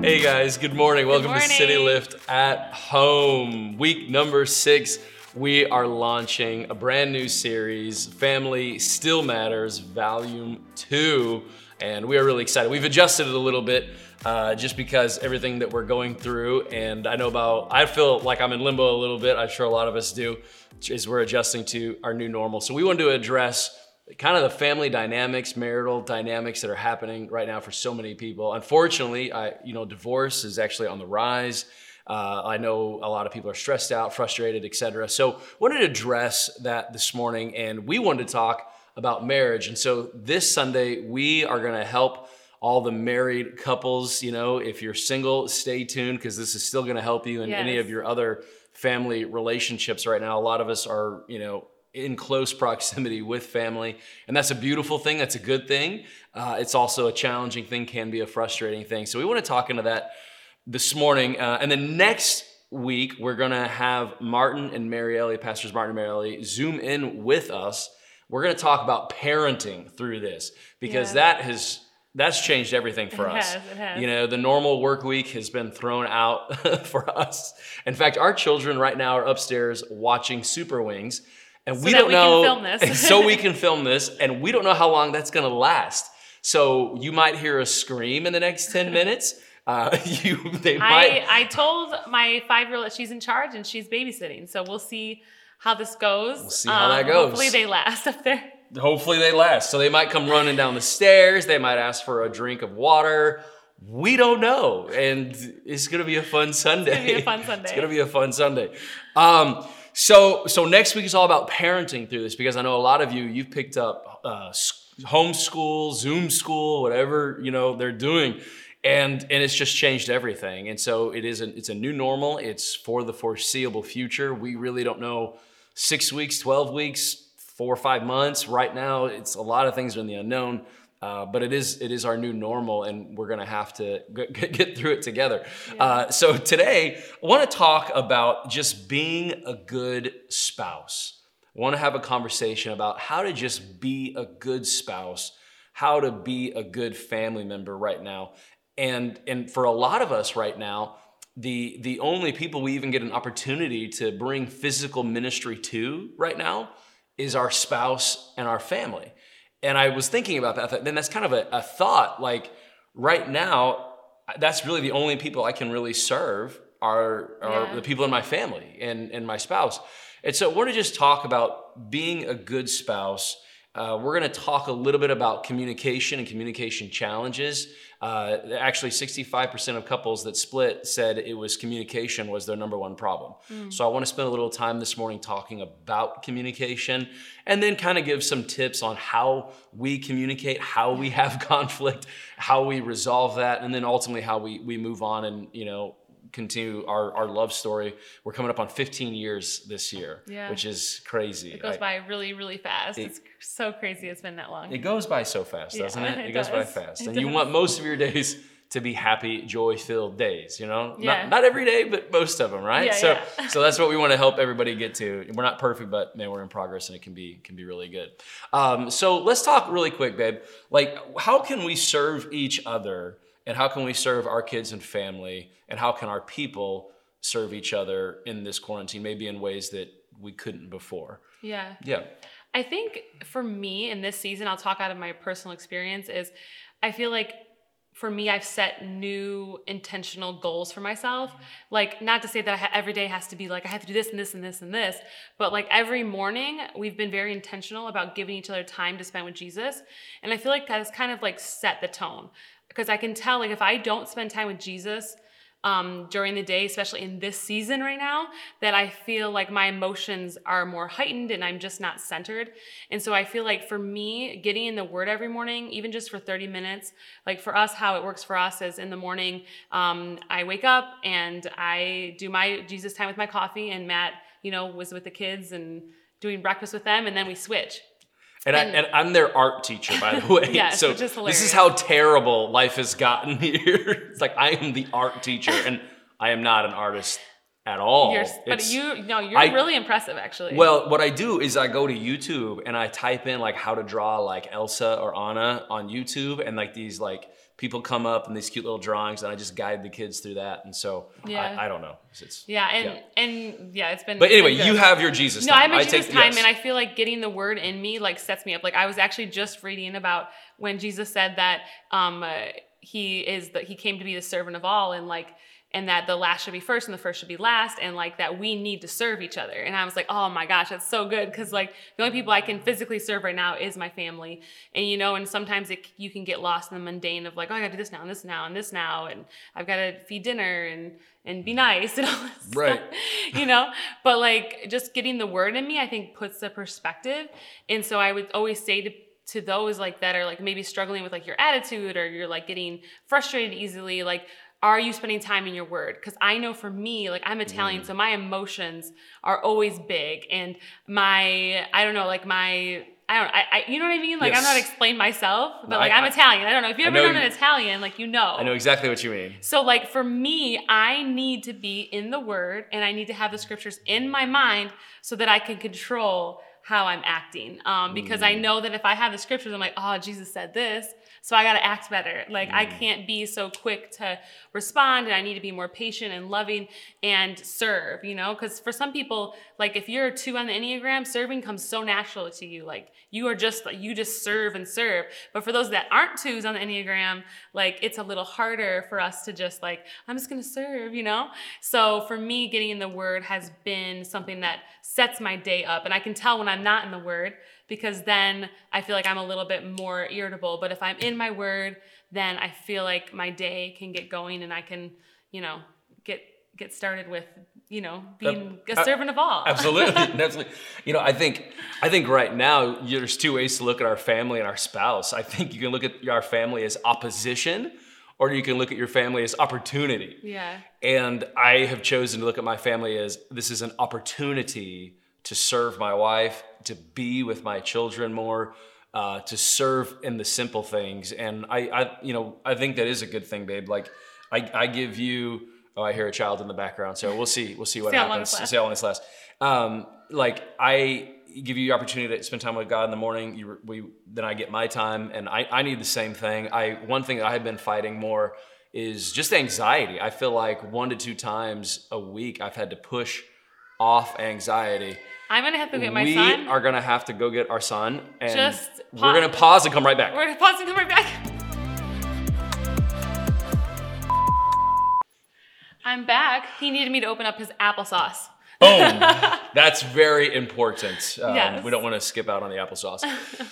Hey guys, good morning. Welcome to. City Lift at Home. Week number six, we are launching a brand new series, Family Still Matters, Volume 2. And we are really excited. We've adjusted it a little bit uh, just because everything that we're going through, and I know about, I feel like I'm in limbo a little bit. I'm sure a lot of us do, is we're adjusting to our new normal. So we wanted to address kind of the family dynamics, marital dynamics that are happening right now for so many people. Unfortunately, I, you know, divorce is actually on the rise. Uh, I know a lot of people are stressed out, frustrated, etc. So, wanted to address that this morning, and we wanted to talk about marriage. And so, this Sunday, we are going to help all the married couples. You know, if you're single, stay tuned because this is still going to help you in any of your other family relationships right now. A lot of us are, you know, in close proximity with family. And that's a beautiful thing. That's a good thing. Uh, it's also a challenging thing, can be a frustrating thing. So we want to talk into that this morning. Uh, and then next week, we're going to have Martin and Mary Ellie, Pastors Martin and Mary Ellie, zoom in with us. We're going to talk about parenting through this because Yeah. that has. That's changed everything for It us. has, it has. You know, the normal work week has been thrown out for us. In fact, our children right now are upstairs watching Super Wings, and we that don't we can know. film this. so we can film this, and we don't know how long that's going to last. So you might hear a scream in the next ten minutes. Uh, you, they might. I, I told my five year old that she's in charge and she's babysitting. So we'll see how this goes. We'll see how that goes. Hopefully they last up there. Hopefully they last. So they might come running down the stairs. They might ask for a drink of water. We don't know, and it's gonna be a fun Sunday. It's gonna be a fun Sunday. it's gonna be a fun Sunday. Um, so so next week is all about parenting through this because I know a lot of you you've picked up uh, homeschool, Zoom school, whatever you know they're doing. And, and it's just changed everything. And so it is a, it's a new normal. It's for the foreseeable future. We really don't know six weeks, 12 weeks, four or five months. Right now, it's a lot of things are in the unknown. Uh, but it is it is our new normal, and we're gonna have to g- get through it together. Uh, so today, I want to talk about just being a good spouse. I want to have a conversation about how to just be a good spouse, how to be a good family member right now, and and for a lot of us right now, the the only people we even get an opportunity to bring physical ministry to right now is our spouse and our family. And I was thinking about that. Then that's kind of a, a thought. Like right now, that's really the only people I can really serve are, are Yeah. the people in my family and, and my spouse. And so we're gonna just talk about being a good spouse. Uh, we're gonna talk a little bit about communication and communication challenges. Uh, actually, 65% of couples that split said it was communication was their number one problem. So I want to spend a little time this morning talking about communication and then kind of give some tips on how we communicate, how we have conflict, how we resolve that, and then ultimately how we, we move on and, you know, continue our, our love story. We're coming up on 15 years this year, Yeah. which is crazy. It goes I- by really, really fast. it's so crazy it's been that long. it goes by so fast, doesn't it? It, it goes by fast. It and you want most of your days to be happy, joy-filled days, you know? Yeah. Not, not every day, but most of them, right? Yeah, so yeah. so that's what we want to help everybody get to. We're not perfect, but man, we're in progress and it can be can be really good. Um, so let's talk really quick, babe. Like how can we serve each other and how can we serve our kids and family and how can our people serve each other in this quarantine maybe in ways that we couldn't before. yeah. Yeah. I think for me in this season, I'll talk out of my personal experience, is I feel like for me, I've set new intentional goals for myself. Like, not to say that I ha- every day has to be like, I have to do this and this and this and this, but like every morning, we've been very intentional about giving each other time to spend with Jesus. And I feel like that has kind of like set the tone. Because I can tell, like, if I don't spend time with Jesus, um, during the day, especially in this season right now, that I feel like my emotions are more heightened and I'm just not centered. And so I feel like for me, getting in the Word every morning, even just for 30 minutes, like for us, how it works for us is in the morning, um, I wake up and I do my Jesus time with my coffee, and Matt, you know, was with the kids and doing breakfast with them, and then we switch. And, I, and I'm their art teacher, by the way. Yes, so which is this is how terrible life has gotten here. it's like I am the art teacher, and I am not an artist at all. You're, but It's- you, no, you're I- really impressive, actually. well, what I do is I go to YouTube and I type in like how to draw like Elsa or Anna on YouTube, and like these like people come up and these cute little drawings, and I just guide the kids through that. And so Yeah. I, I don't know. It's, yeah, and yeah. and yeah, it's been. But anyway, you have your Jesus. No, time. I'm a I Jesus take- time, yes. and I feel like getting the word in me like sets me up. Like I was actually just reading about when Jesus said that um, uh, he is that he came to be the servant of all, and like and that the last should be first and the first should be last, and like that we need to serve each other. And I was like, oh my gosh, that's so good because like the only people I can physically serve right now is my family, and you know, and sometimes it, you can get lost in the mundane of like, oh, I got to do this now and this now and this now, and I've got to feed dinner and and be nice and all this stuff Right. you know but like just getting the word in me i think puts the perspective and so i would always say to to those like that are like maybe struggling with like your attitude or you're like getting frustrated easily like are you spending time in your word because i know for me like i'm italian so mm. my emotions are always big and my i don't know like my I don't, I, I, you know what I mean? Like, I'm not Yes. explain myself, but No, like, I- I'm I- Italian. I don't know if you've ever know known an Italian, like, you know. I know exactly what you mean. So, like for me, I need to be in the Word and I need to have the scriptures in my mind so that I can control how I'm acting. Um, because I know that if I have the scriptures, I'm like, oh, Jesus said this, so I got to act better. Like I can't be so quick to respond, and I need to be more patient and loving and serve. You know, because for some people, like if you're a two on the enneagram, serving comes so natural to you. Like you are just you just serve and serve. But for those that aren't twos on the enneagram, like it's a little harder for us to just like I'm just gonna serve. You know. So for me, getting in the Word has been something that sets my day up, and I can tell when I'm not in the Word because then I feel like I'm a little bit more irritable. But if I'm in my word, then I feel like my day can get going and I can, you know, get get started with, you know, being a uh, servant of all. Absolutely, absolutely. You know, I think I think right now there's two ways to look at our family and our spouse. I think you can look at our family as opposition, or you can look at your family as opportunity. yeah. And I have chosen to look at my family as this is an opportunity to serve my wife, to be with my children more, uh, to serve in the simple things. And I, I, you know, I think that is a good thing, babe. Like, I, I give you. Oh, I hear a child in the background, so we'll see. We'll see what See happens. See how long this lasts. Um, like I give you the opportunity to spend time with God in the morning. You, we, then I get my time, and I, I need the same thing. I one thing that I have been fighting more is just anxiety. I feel like one to two times a week I've had to push off anxiety. I'm gonna have to get my we son. We are gonna have to go get our son, and Just we're gonna pause and come right back. We're gonna pause and come right back. I'm back. He needed me to open up his applesauce. Boom. That's very important. Um, Yes. We don't want to skip out on the applesauce.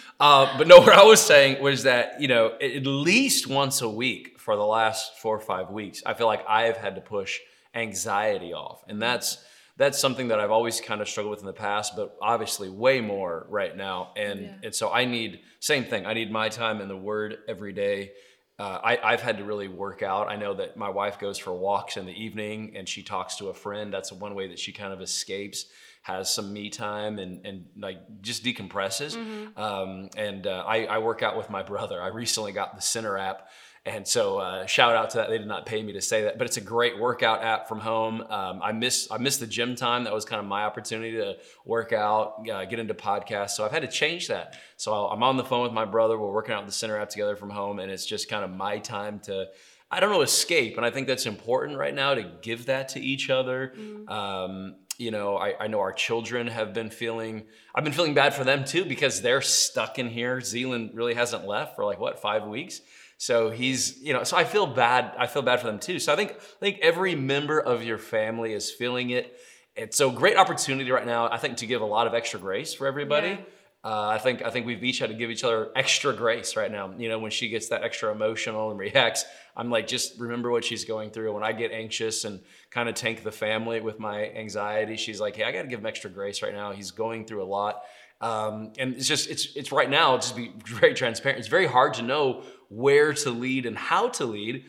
uh, but no, what I was saying was that, you know, at at least once a week for the last four or five weeks, I feel like I've had to push anxiety off. And that's that's something that I've always kind of struggled with in the past, but obviously way more right now. And Yeah. and so I need same thing. I need my time in the Word every day. Uh, I, I've had to really work out. I know that my wife goes for walks in the evening and she talks to a friend. That's one way that she kind of escapes, has some me time, and and like just decompresses. Um, and uh, I, I work out with my brother. I recently got the Centr app. And so, uh, shout out to that. They did not pay me to say that, but it's a great workout app from home. Um, I miss I missed the gym time. That was kind of my opportunity to work out, uh, get into podcasts. So I've had to change that. So I'm on the phone with my brother. We're working out with the Centr app together from home, and it's just kind of my time to. I don't know, escape. And I think that's important right now to give that to each other. Um, you know, I, I know our children have been feeling, I've been feeling bad for them too because they're stuck in here. Zealand really hasn't left for like, what, five weeks? So he's, you know, so I feel bad. I feel bad for them too. So I think, I think every member of your family is feeling it. It's so great opportunity right now, I think, to give a lot of extra grace for everybody. Yeah. Uh, I think I think we've each had to give each other extra grace right now. You know, when she gets that extra emotional and reacts, I'm like, just remember what she's going through. When I get anxious and kind of tank the family with my anxiety, she's like, hey, I got to give him extra grace right now. He's going through a lot, um, and it's just it's it's right now. Just be very transparent. It's very hard to know where to lead and how to lead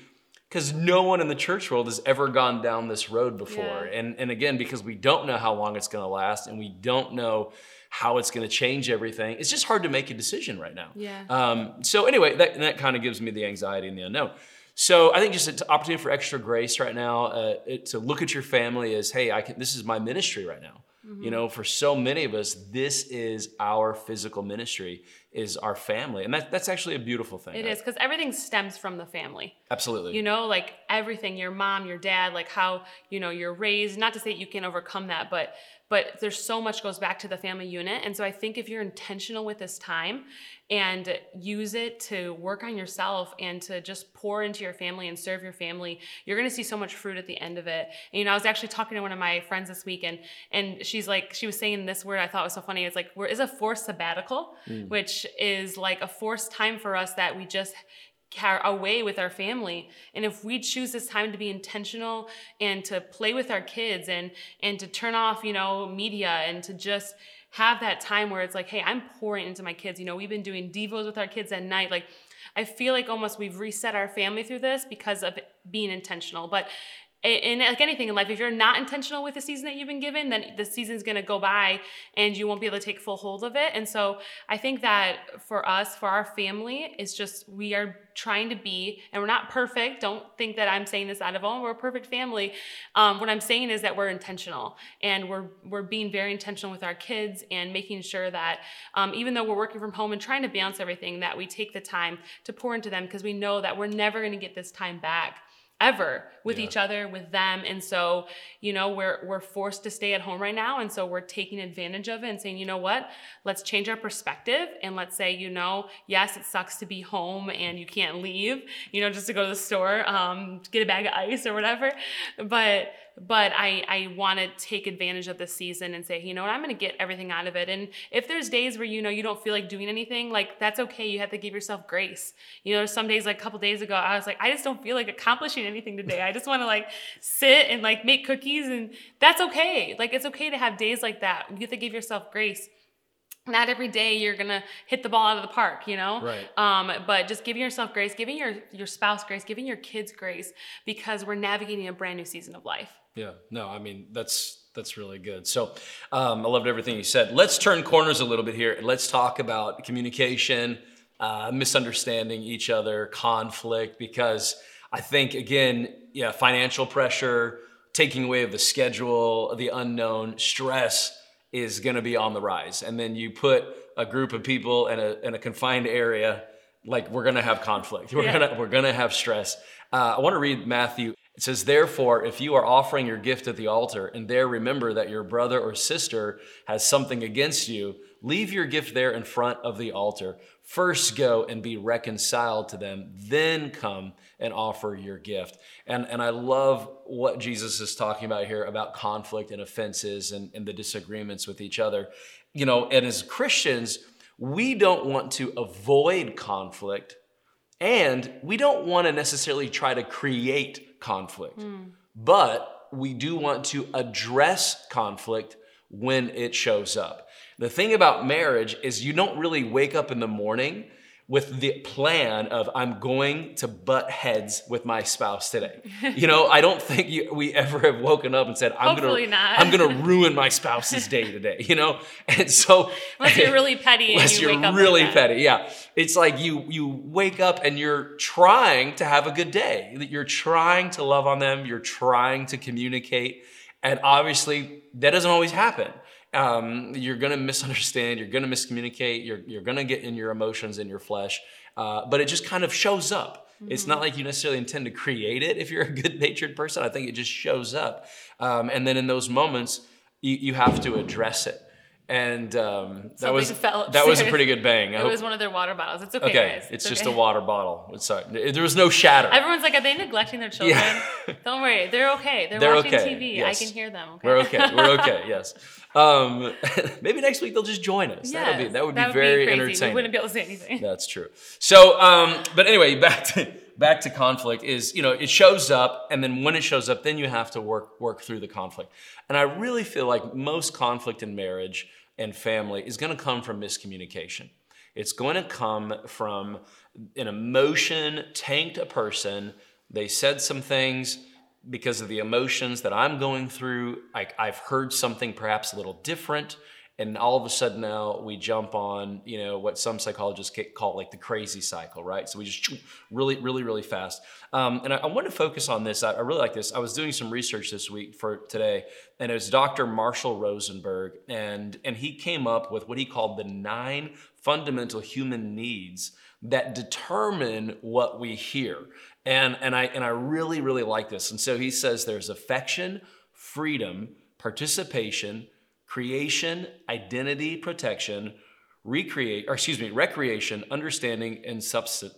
because no one in the church world has ever gone down this road before. Yeah. And and again, because we don't know how long it's going to last, and we don't know how it's going to change everything. It's just hard to make a decision right now. Yeah. Um, so anyway, that that kind of gives me the anxiety and the unknown. So I think just an opportunity for extra grace right now uh, it, to look at your family as, hey, I can. This is my ministry right now. Mm-hmm. You know, for so many of us, this is our physical ministry, is our family, and that, that's actually a beautiful thing. It is because everything stems from the family. absolutely. You know, like everything, your mom, your dad, like how, you know, you're raised, not to say you can overcome that, but but there's so much goes back to the family unit. And so I think if you're intentional with this time and use it to work on yourself and to just pour into your family and serve your family, you're gonna see so much fruit at the end of it. And, you know, I was actually talking to one of my friends this week and and she's like, she was saying this word I thought was so funny. It's like, where is a forced sabbatical, hmm. which is like a forced time for us that we just away with our family. And if we choose this time to be intentional and to play with our kids and and to turn off you know media and to just have that time where it's like hey i'm pouring into my kids. You know we've been doing devos with our kids at night. Like i feel like almost we've reset our family through this because of being intentional. But and like anything in life, if you're not intentional with the season that you've been given, then the season's gonna go by and you won't be able to take full hold of it. And so I think that for us, for our family, it's just we are trying to be, and we're not perfect. Don't think that I'm saying this out of all. We're a perfect family. Um, what I'm saying is that we're intentional and we're we're being very intentional with our kids and making sure that um, even though we're working from home and trying to balance everything, that we take the time to pour into them because we know that we're never gonna get this time back ever with Yeah. each other with them. And so you know we're we're forced to stay at home right now. And so we're taking advantage of it and saying you know what? Let's change our perspective and let's say you know yes it sucks to be home and you can't leave you know just to go to the store um, get a bag of ice or whatever. But but I, I want to take advantage of this season and say, you know what, I'm going to get everything out of it. And if there's days where, you know, you don't feel like doing anything, like that's okay. You have to give yourself grace. You know, some days, like a couple days ago, I was like, I just don't feel like accomplishing anything today. I just want to like sit and like make cookies and that's okay. Like it's okay to have days like that. You have to give yourself grace not every day you're gonna hit the ball out of the park, you know. Right. Um, but just giving yourself grace, giving your your spouse grace, giving your kids grace, because we're navigating a brand new season of life. Yeah, no, I mean that's that's really good. So um, I loved everything you said. Let's turn corners a little bit here. and Let's talk about communication, uh, misunderstanding each other, conflict, because I think again, yeah, financial pressure, taking away of the schedule, the unknown, stress is going to be on the rise, and then you put a group of people in a in a confined area. Like we're gonna have conflict. We're Yeah. gonna we're gonna have stress. Uh, I want to read Matthew it says, Therefore, if you are offering your gift at the altar and there remember that your brother or sister has something against you, leave your gift there in front of the altar. First go and be reconciled to them, then come and offer your gift. And, and I love what Jesus is talking about here about conflict and offenses and, and the disagreements with each other. You know, and as Christians, we don't want to avoid conflict and we don't want to necessarily try to create conflict, hmm. but we do want to address conflict when it shows up. The thing about marriage is you don't really wake up in the morning with the plan of I'm going to butt heads with my spouse today. You know, I don't think you, we ever have woken up and said I'm Hopefully gonna not. I'm gonna ruin my spouse's day today. You know, and so Unless you're really petty Unless you up really like petty, yeah. It's like you you wake up and you're trying to have a good day. That You're trying to love on them. You're trying to communicate, and obviously that doesn't always happen. Um, you're gonna misunderstand. You're gonna miscommunicate. You're you're gonna get in your emotions in your flesh, uh, but it just kind of shows up. It's Mm-hmm. not like you necessarily intend to create it. If you're a good natured person, I think it just shows up, um, and then in those moments, you, you have to address it. And um, that was that was a pretty good bang. I It hope- was one of their water bottles. It's okay, Okay, guys. it's just okay. a water bottle. It's sorry. There was no shatter. Everyone's like, are they neglecting their children? Yeah. Don't worry, they're okay. They're, They're watching okay, TV. yes. I can hear them. Okay. We're okay. We're okay. Yes. Um, maybe next week they'll just join us. That'll be that would be very crazy. entertaining. We wouldn't be able to say anything. That's true. So, um, but anyway, back to back to conflict is you know it shows up, and then when it shows up, then you have to work work through the conflict. And I really feel like most conflict in marriage and family is going to come from miscommunication. It's going to come from an emotion tanked a person. They said some things because of the emotions that I'm going through. Like I've heard something perhaps a little different and all of a sudden now we jump on you know what some psychologists call like the crazy cycle right? So we just really really really fast. Um, and I, I want to focus on this. I, I really like this. I was doing some research this week for today and it was dr marshall rosenberg and and he came up with what he called the nine fundamental human needs that determine what we hear and and i and i really really like this and so he says there's affection freedom participation creation, identity, protection, recreate, or excuse me, recreation, understanding, and substance.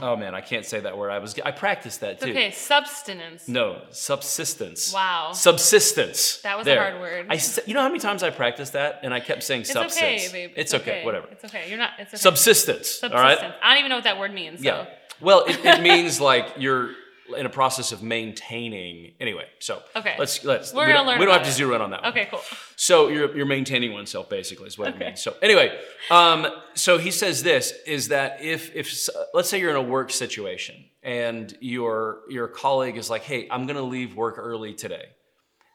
Oh man, I can't say that word. I was I practiced that too. Okay, substance. No, subsistence. Wow. Subsistence. That was There. a hard word. I you know how many times I practiced that and I kept saying it's substance. okay, babe. It's, okay, whatever. It's okay. You're not. It's okay. Subsistence. All right. Subsistence. I don't even know what that word means. So. Yeah. Well, it, it means like you're in a process of maintaining. Anyway, so Okay. let's let's We're we gonna don't, learn we don't have about to it. zero in on that. one. Okay, cool. So you're you're maintaining oneself basically is what it Okay. means. So anyway, um, so he says this is that if if s- let's say you're in a work situation and your your colleague is like, hey, I'm gonna leave work early today,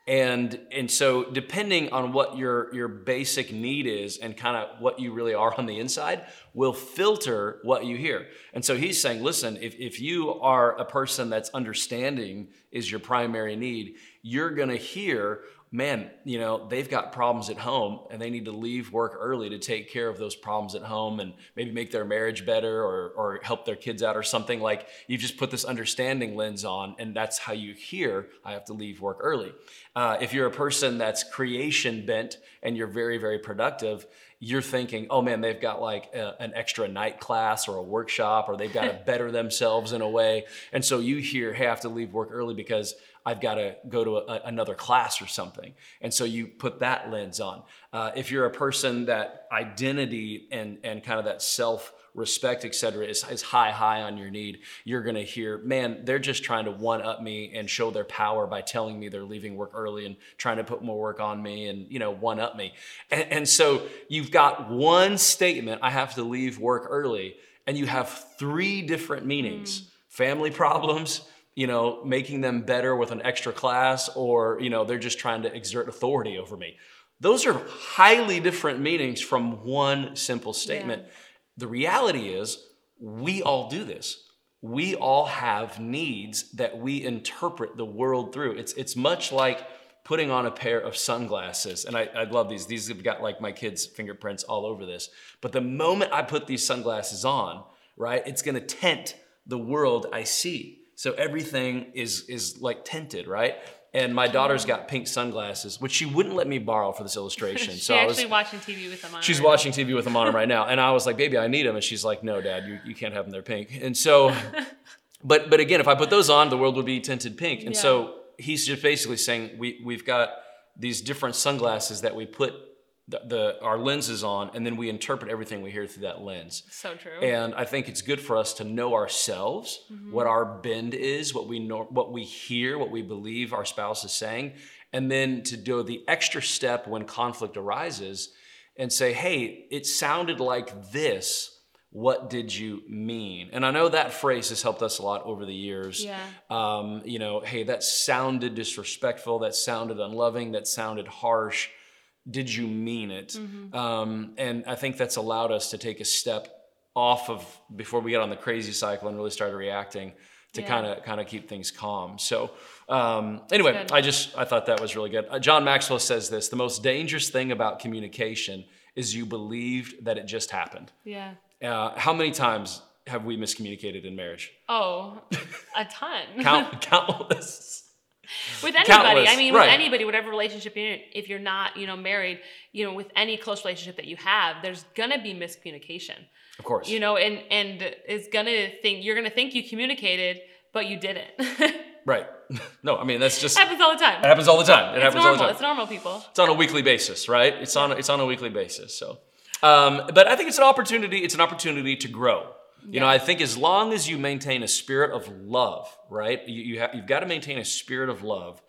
and and so depending on what your your basic need is and kind of what you really are on the inside will filter what you hear. And so he's saying listen if, if you are a person that's understanding is your primary need you're going to hear man you know they've got problems at home and they need to leave work early to take care of those problems at home and maybe make their marriage better or, or help their kids out or something. Like you just put this understanding lens on and that's how you hear i have to leave work early. Uh, if you're a person that's creation bent and you're very very productive you're thinking oh man they've got like a, an extra night class or a workshop or they've got to better themselves in a way and so you hear hey i have to leave work early because I've got to go to a, another class or something. And so you put that lens on. Uh, if you're a person that identity and, and kind of that self respect, et cetera, is, is high, high on your need, you're going to hear, man, they're just trying to one up me and show their power by telling me they're leaving work early and trying to put more work on me and, you know, one up me. And, and so you've got one statement, I have to leave work early, and you have three different meanings mm. family problems, you know, making them better with an extra class, or, you know, they're just trying to exert authority over me. Those are highly different meanings from one simple statement. The reality is, we all do this. We all have needs that we interpret the world through. It's, it's much like putting on a pair of sunglasses. And I, I love these. These have got like my kids' fingerprints all over this. But the moment I put these sunglasses on, right, it's gonna tent the world I see. So everything is is like tinted, right? And my daughter's got pink sunglasses, which she wouldn't let me borrow for this illustration. She's so I was actually watching TV with them on. She's right watching TV with them on right now, and I was like, "Baby, I need them," and she's like, "No, Dad, you, you can't have them. They're pink." And so, but but again, if I put those on, the world would be tinted pink. And Yeah. so he's just basically saying we we've got these different sunglasses that we put the, the our lenses on, and then we interpret everything we hear through that lens. So true. And I think it's good for us to know ourselves, what our bend is, what we know, what we hear, what we believe our spouse is saying, and then to do the extra step when conflict arises and say, "Hey, it sounded like this. What did you mean?" And I know that phrase has helped us a lot over the years. Yeah. Um, you know, hey, that sounded disrespectful. That sounded unloving. That sounded harsh did you mean it? Um, and I think that's allowed us to take a step off of before we get on the crazy cycle and really start reacting to kind of kind of keep things calm. So um, anyway. I just I thought that was really good. Uh, John Maxwell says this: the most dangerous thing about communication is you believed that it just happened. yeah. Uh, how many times have we miscommunicated in marriage? Oh, a ton. Count countless. with anybody Countless, i mean right. with anybody whatever relationship you're in if you're not you know married you know with any close relationship that you have there's gonna be miscommunication Of course. you know and and it's gonna think you're gonna think you communicated but you didn't right. no, I mean that's just it happens all the time it happens all the time. It it's happens all the time. it's normal people It's on a weekly basis, right? It's on it's on a weekly basis. So, um, but I think it's an opportunity. It's an opportunity to grow. You know, I think as long as you maintain a spirit of love, right? You, you have you've got to maintain a spirit of love,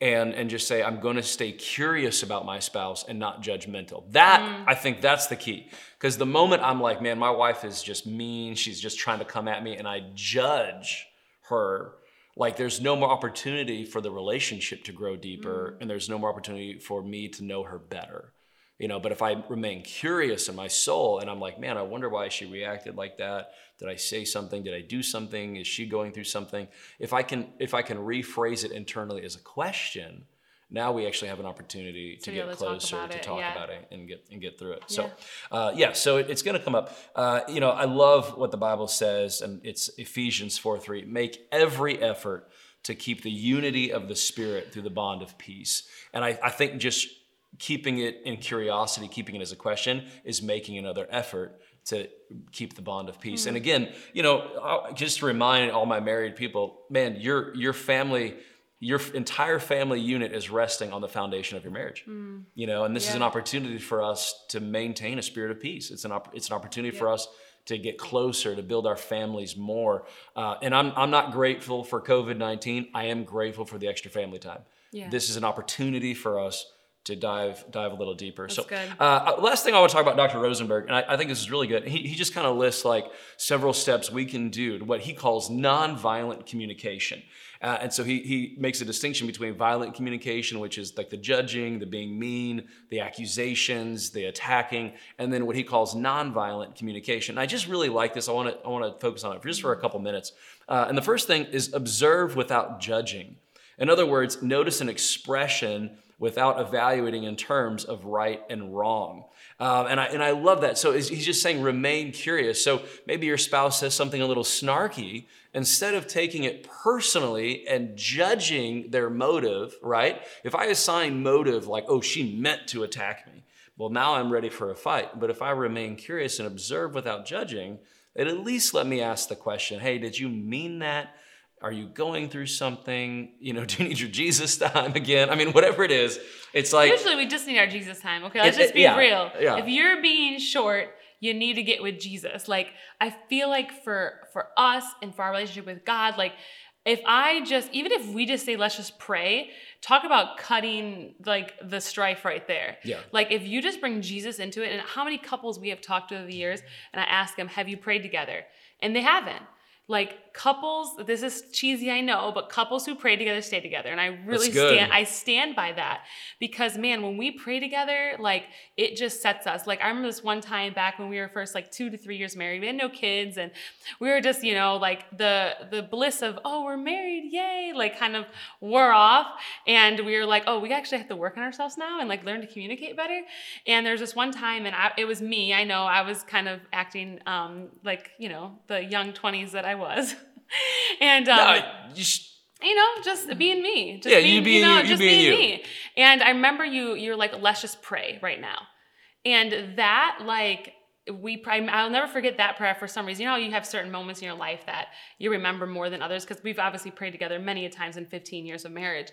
and and just say I'm going to stay curious about my spouse and not judgmental. That mm. I think that's the key. Because the moment I'm like, man, my wife is just mean. She's just trying to come at me, and I judge her. Like there's no more opportunity for the relationship to grow deeper, mm. and there's no more opportunity for me to know her better. You know, but if I remain curious in my soul and I'm like, man, I wonder why she reacted like that. Did I say something? Did I do something? Is she going through something? If I can if I can rephrase it internally as a question, now we actually have an opportunity to, To get able to talk closer about to it, talk yeah. about it and get and get through it. So, uh, yeah, so it, it's going to come up. Uh, you know, I love what the Bible says, and it's Ephesians four three. Make every effort to keep the unity of the Spirit through the bond of peace. And I, I think just keeping it in curiosity, keeping it as a question, is making another effort to keep the bond of peace. And again, you know, just to remind all my married people, man, your your family, your entire family unit is resting on the foundation of your marriage. You know, and this is an opportunity for us to maintain a spirit of peace. It's an op- it's an opportunity for us to get closer, to build our families more. Uh, and I'm I'm not grateful for COVID nineteen. I am grateful for the extra family time. Yeah. This is an opportunity for us to dive dive a little deeper. so, good. Uh, last thing I want to talk about Dr. Rosenberg, and I, I think this is really good. He, he just kind of lists like several steps we can do to what he calls nonviolent communication. Uh, and so he, he makes a distinction between violent communication, which is like the judging, the being mean, the accusations, the attacking, and then what he calls nonviolent communication. And I just really like this. I want to I want to focus on it for just for a couple minutes. Uh, and the first thing is observe without judging. In other words, notice an expression without evaluating in terms of right and wrong. Um, and, I, and I love that. So he's just saying remain curious. So maybe your spouse says something a little snarky. Instead of taking it personally and judging their motive, right? If I assign motive like, oh, she meant to attack me, well, now I'm ready for a fight. But if I remain curious and observe without judging, it at least let me ask the question hey, did you mean that? Are you going through something? You know, do you need your Jesus time again? I mean, whatever it is, it's like, Usually we just need our Jesus time. Okay, let's It- just be yeah, real. yeah. If you're being short, you need to get with Jesus. Like I feel like for for us and for our relationship with God, like if I just even if we just say let's just pray, talk about cutting like the strife right there. Yeah. Like if you just bring Jesus into it, and how many couples we have talked to over the years, and I ask them, have you prayed together? And they haven't. Like couples, this is cheesy, I know, but couples who pray together stay together. And I really stand I stand by that. Because man, when we pray together, like it just sets us. Like I remember this one time back when we were first like two to three years married. We had no kids and we were just, you know, like the the bliss of, oh, we're married, yay, like kind of wore off. And we were like, oh, we actually have to work on ourselves now and like learn to communicate better. And there's this one time and I, it was me, I know I was kind of acting um like, you know, the young 20s that I was. and um no, you sh- you know, just being me. Just Yeah, you being, being know, you, you just being being you. me. And I remember you, you're like, let's just pray right now. And that, like, we pray, I'll never forget that prayer for some reason. You know, you have certain moments in your life that you remember more than others because we've obviously prayed together many a times in 15 years of marriage.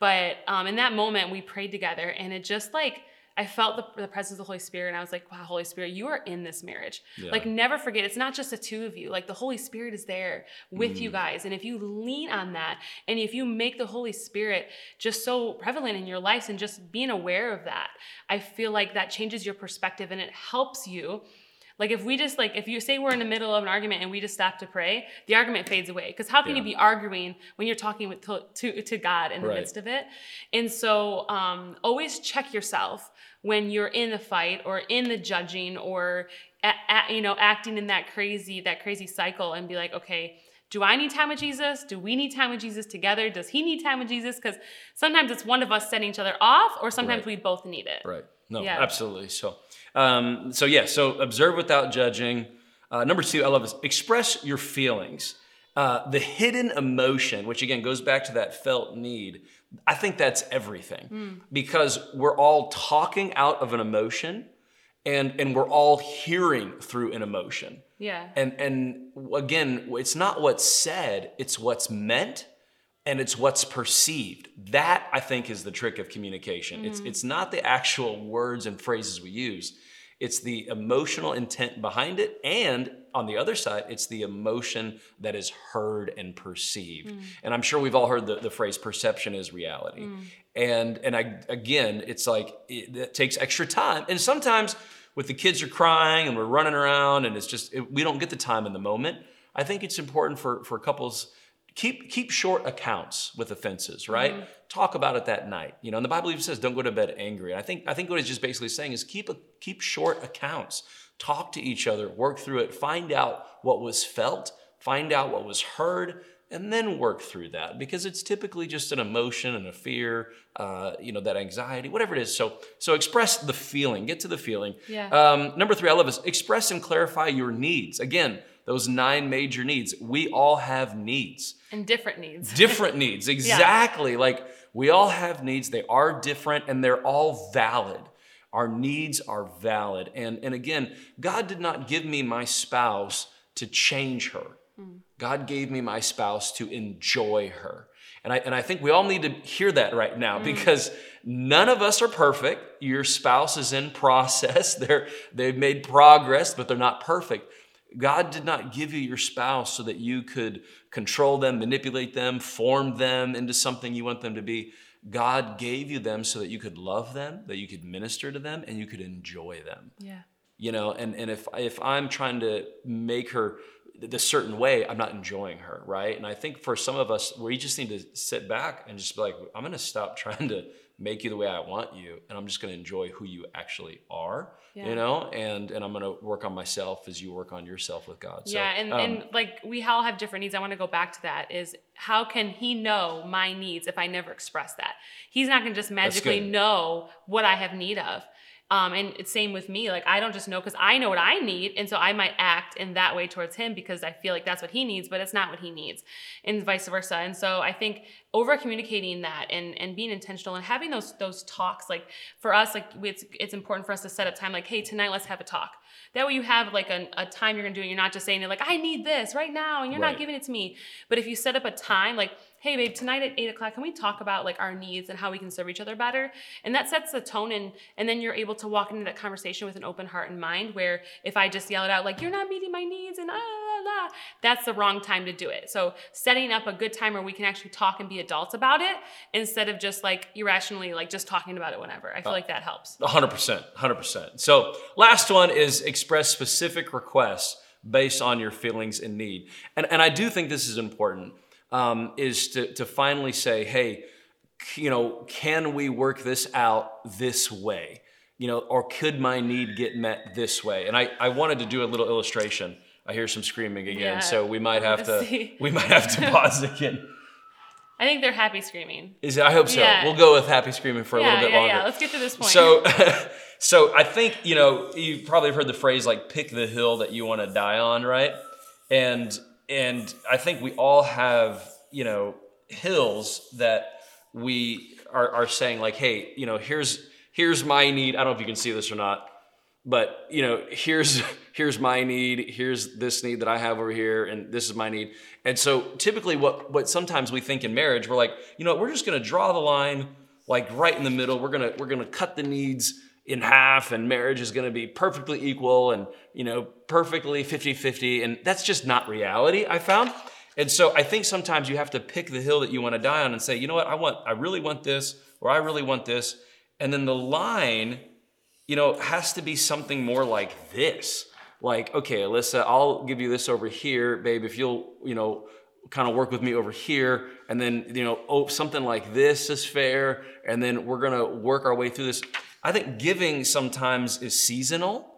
But um, in that moment, we prayed together and it just like, I felt the, the presence of the Holy Spirit, and I was like, wow, Holy Spirit, you are in this marriage. Yeah. Like, never forget, it's not just the two of you. Like, the Holy Spirit is there with Mm. you guys. And if you lean on that, and if you make the Holy Spirit just so prevalent in your lives and just being aware of that, I feel like that changes your perspective and it helps you. Like if we just like if you say we're in the middle of an argument and we just stop to pray, the argument fades away. Because how can Yeah. you be arguing when you're talking with to to, to God in the Right. midst of it? And so um, always check yourself when you're in the fight or in the judging or you know acting in that crazy that crazy cycle and be like, okay. Do I need time with Jesus? Do we need time with Jesus together? Does he need time with Jesus? Because sometimes it's one of us setting each other off, or sometimes Right. we both need it. Right. No, Yeah. absolutely. So, um, so yeah. So observe without judging. Uh, number two, I love this. Express your feelings. Uh, the hidden emotion, which again goes back to that felt need. I think that's everything because we're all talking out of an emotion, and and we're all hearing through an emotion. Yeah. And and again, it's not what's said; it's what's meant and it's what's perceived. That I think is the trick of communication. It's mm-hmm. it's not the actual words and phrases we use. It's the emotional intent behind it and on the other side, it's the emotion that is heard and perceived. Mm. And I'm sure we've all heard the, the phrase perception is reality. Mm. And and I again, it's like it, it takes extra time. And sometimes with the kids are crying and we're running around and it's just it, we don't get the time in the moment. I think it's important for for couples keep keep short accounts with offenses, right? Talk about it that night. You know, and the Bible even says don't go to bed angry. And I think I think what it's just basically saying is keep a, keep short accounts. Talk to each other, work through it, find out what was felt, find out what was heard, and then work through that because it's typically just an emotion and a fear, uh, you know, that anxiety, whatever it is. So, so express the feeling, get to the feeling. Yeah. Um, number three, I love this: express and clarify your needs. Again, those nine major needs. We all have needs, And different needs. different needs. Exactly. Like we all have needs. They are different, and they're all valid. Our needs are valid. And, and again, God did not give me my spouse to change her. Hmm. God gave me my spouse to enjoy her. And I, and I think we all need to hear that right now hmm. because none of us are perfect. Your spouse is in process. They're, they've made progress, but they're not perfect. God did not give you your spouse so that you could control them, manipulate them, form them into something you want them to be. God gave you them so that you could love them, that you could minister to them, and you could enjoy them Yeah. you know and, and if if i'm trying to make her the certain way i'm not enjoying her right and i think for some of us we just need to sit back and just be like i'm going to stop trying to make you the way i want you and i'm just going to enjoy who you actually are Yeah. you know and and i'm going to work on myself as you work on yourself with god so, yeah, and, um, and like we all have different needs. I want to go back to that is how can he know my needs if I never express that? He's not going to just magically know what I have need of. Um, and it's same with me. Like I don't just know because I know what I need, and so I might act in that way towards him because I feel like that's what he needs, but it's not what he needs, and vice versa. And so I think over communicating that and and being intentional and having those those talks, like for us, like it's it's important for us to set up time. Like, hey, tonight let's have a talk. That way you have like a, a time you're gonna do it. You're not just saying it like I need this right now, and you're Right. not giving it to me. But if you set up a time, like hey babe, tonight at eight o'clock, can we talk about like our needs and how we can serve each other better? And that sets the tone and and then you're able to walk into that conversation with an open heart and mind where if I just yell it out like you're not meeting my needs and ah la, that's the wrong time to do it. So setting up a good time where we can actually talk and be adults about it instead of just like irrationally like just talking about it whenever. I feel like that helps. 100%. 100%. So, last one is express specific requests based on your feelings and need. And, and I do think this is important, um, is to, to finally say, hey, you know, can we work this out this way? You know, or could my need get met this way? And I, I wanted to do a little illustration. I hear some screaming again, Yeah, so we might have wanna see. we might have to pause again. I think they're happy screaming. Is it, I hope so. Yeah. We'll go with happy screaming for a little bit yeah, longer. yeah. Let's get to this point. So, so I think you know you probably heard the phrase like "pick the hill that you want to die on," right? And and I think we all have you know hills that we are, are saying like, hey, you know, here's here's my need. I don't know if you can see this or not, but you know, here's here's my need. Here's this need that I have over here, and this is my need. And so typically, what what sometimes we think in marriage, we're like, you know, we're just going to draw the line like right in the middle. We're gonna we're gonna cut the needs in half and marriage is going to be perfectly equal and you know perfectly 50-50 and that's just not reality i found. And so i think sometimes you have to pick the hill that you want to die on and say you know what? I want i really want this or i really want this. And then the line you know has to be something more like this. Like okay alyssa i'll give you this over here babe if you'll you know kind of work with me over here. And then you know oh something like this is fair and then we're going to work our way through this i think giving sometimes is seasonal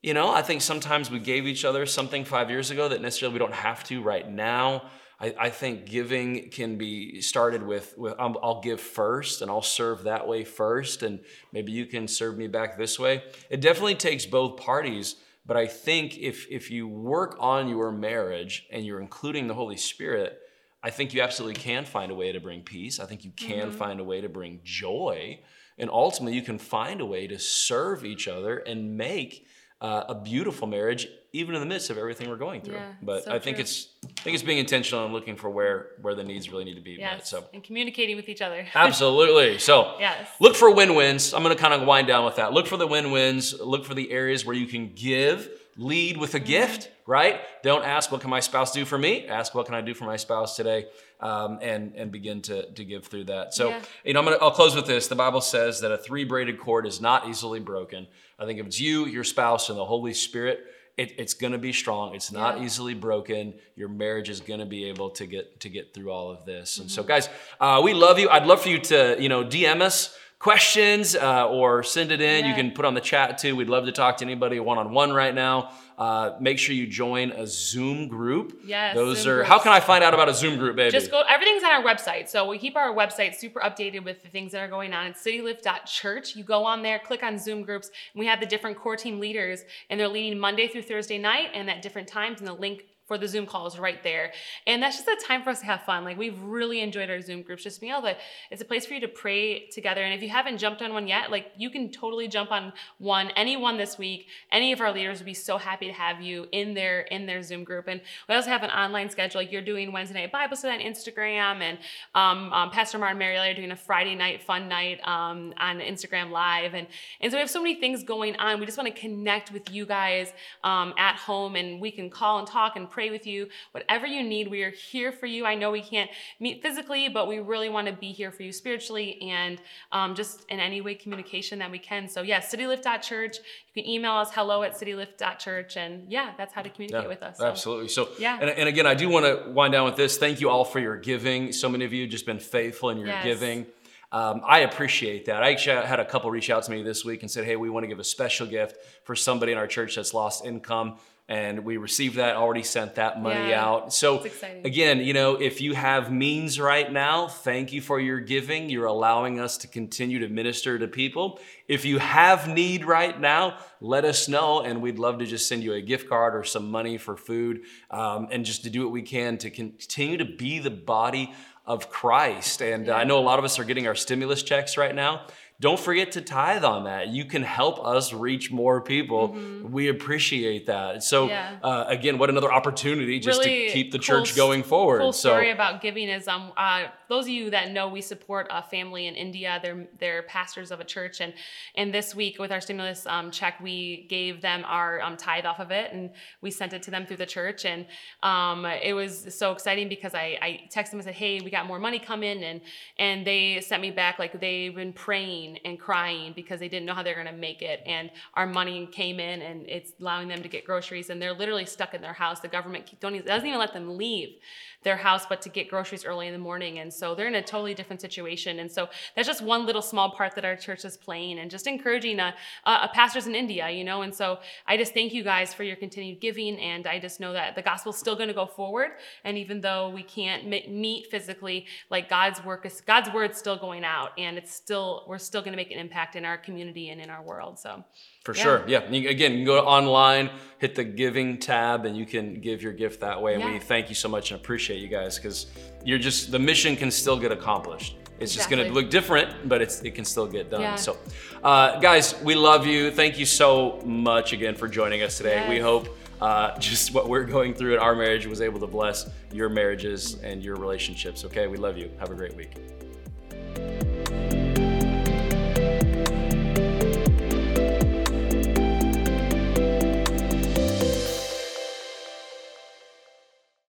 you know? I think sometimes we gave each other something five years ago that necessarily we don't have to right now. I, I think giving can be started with, with I'll, I'll give first and i'll serve that way first and maybe you can serve me back this way. It definitely takes both parties but I think if if you work on your marriage and you're including the Holy Spirit, I think you absolutely can find a way to bring peace. I think you can mm-hmm. find a way to bring joy, and ultimately you can find a way to serve each other and make uh, a beautiful marriage, even in the midst of everything we're going through. Yeah, but so I think true. it's I think it's being intentional and looking for where where the needs really need to be met. So and communicating with each other. absolutely. So Yes. Look for win-wins. I'm going to kind of wind down with that. Look for the win-wins. Look for the areas where you can give. Lead with a gift, right? Don't ask what can my spouse do for me. Ask what can I do for my spouse today, um, and and begin to to give through that. So Yeah. you know, I'm gonna I'll close with this. The Bible says that a three braided cord is not easily broken. I think if it's you, your spouse, and the Holy Spirit, it, it's going to be strong. It's not Yeah. easily broken. Your marriage is going to be able to get to get through all of this. And so, Mm-hmm. guys, uh, we love you. I'd love for you to you know DM us questions uh, or send it in. You can put on the chat too. We'd love to talk to anybody one on one right now. Uh, make sure you join a Zoom group. Yes, those Zoom are. groups. How can I find out about a Zoom group, baby? Just go. Everything's on our website, so we keep our website super updated with the things that are going on. It's citylift.church. You go on there, click on Zoom groups, and we have the different core team leaders, and they're leading Monday through Thursday night, and at different times. And the link for the Zoom calls right there. And that's just a time for us to have fun. Like we've really enjoyed our Zoom groups. Just being able to, it's a place for you to pray together. And if you haven't jumped on one yet, like you can totally jump on one, any one this week. Any of our leaders would be so happy to have you in their in their Zoom group. And we also have an online schedule. Like you're doing Wednesday night Bible study on Instagram, and um, um, Pastor Martin Mary are doing a Friday night fun night um, on Instagram Live. And and so we have so many things going on. We just want to connect with you guys um, at home, and we can call and talk and pray with you. Whatever you need, we are here for you. I know we can't meet physically, but we really want to be here for you spiritually and um, just in any way communication that we can. So yeah, citylift.church. You can email us hello at citylift.church, and yeah, that's how to communicate with us. So, Absolutely. So, Yeah. And, and again, I do want to wind down with this. Thank you all for your giving. So many of you just been faithful in your Yes. giving. Um, I appreciate that. I actually had a couple reach out to me this week and said, "Hey, we want to give a special gift for somebody in our church that's lost income." And we received that. Already sent that money Yeah. out. So again, you know, if you have means right now, thank you for your giving. You're allowing us to continue to minister to people. If you have need right now, let us know, and we'd love to just send you a gift card or some money for food, um, and just to do what we can to continue to be the body of Christ. And uh, I know a lot of us are getting our stimulus checks right now. Don't forget to tithe on that. You can help us reach more people. We appreciate that. So, Mm-hmm. Yeah. uh, again, what another opportunity just really to keep the cool church going forward. Cool so, story about giving is um uh, those of you that know we support a family in India. They're they're pastors of a church, and and this week with our stimulus um, check, we gave them our um, tithe off of it, and we sent it to them through the church, and um, it was so exciting because I I texted them and said, hey, we got more money coming, and and they sent me back like they've been praying and crying because they didn't know how they're gonna make it, and our money came in, and it's allowing them to get groceries, and they're literally stuck in their house. The government doesn't even let them leave their house, but to get groceries early in the morning, and so they're in a totally different situation. And so that's just one little small part that our church is playing, and just encouraging uh, uh, pastors in India, you know. And so I just thank you guys for your continued giving, and I just know that the gospel's still going to go forward. And even though we can't meet physically, like God's work is God's word's still going out, and it's still we're still going to make an impact in our community and in our world. So For Yeah. sure. Yeah. You, again, you can go online, hit the giving tab, and you can give your gift that way. And we thank you so much and appreciate you guys because you're just, the mission can still get accomplished. It's just going to look different, but it's, it can still get done. Yeah. So, uh, guys, we love you. Thank you so much again for joining us today. We hope uh, just what we're going through in our marriage was able to bless your marriages and your relationships. Okay. We love you. Have a great week.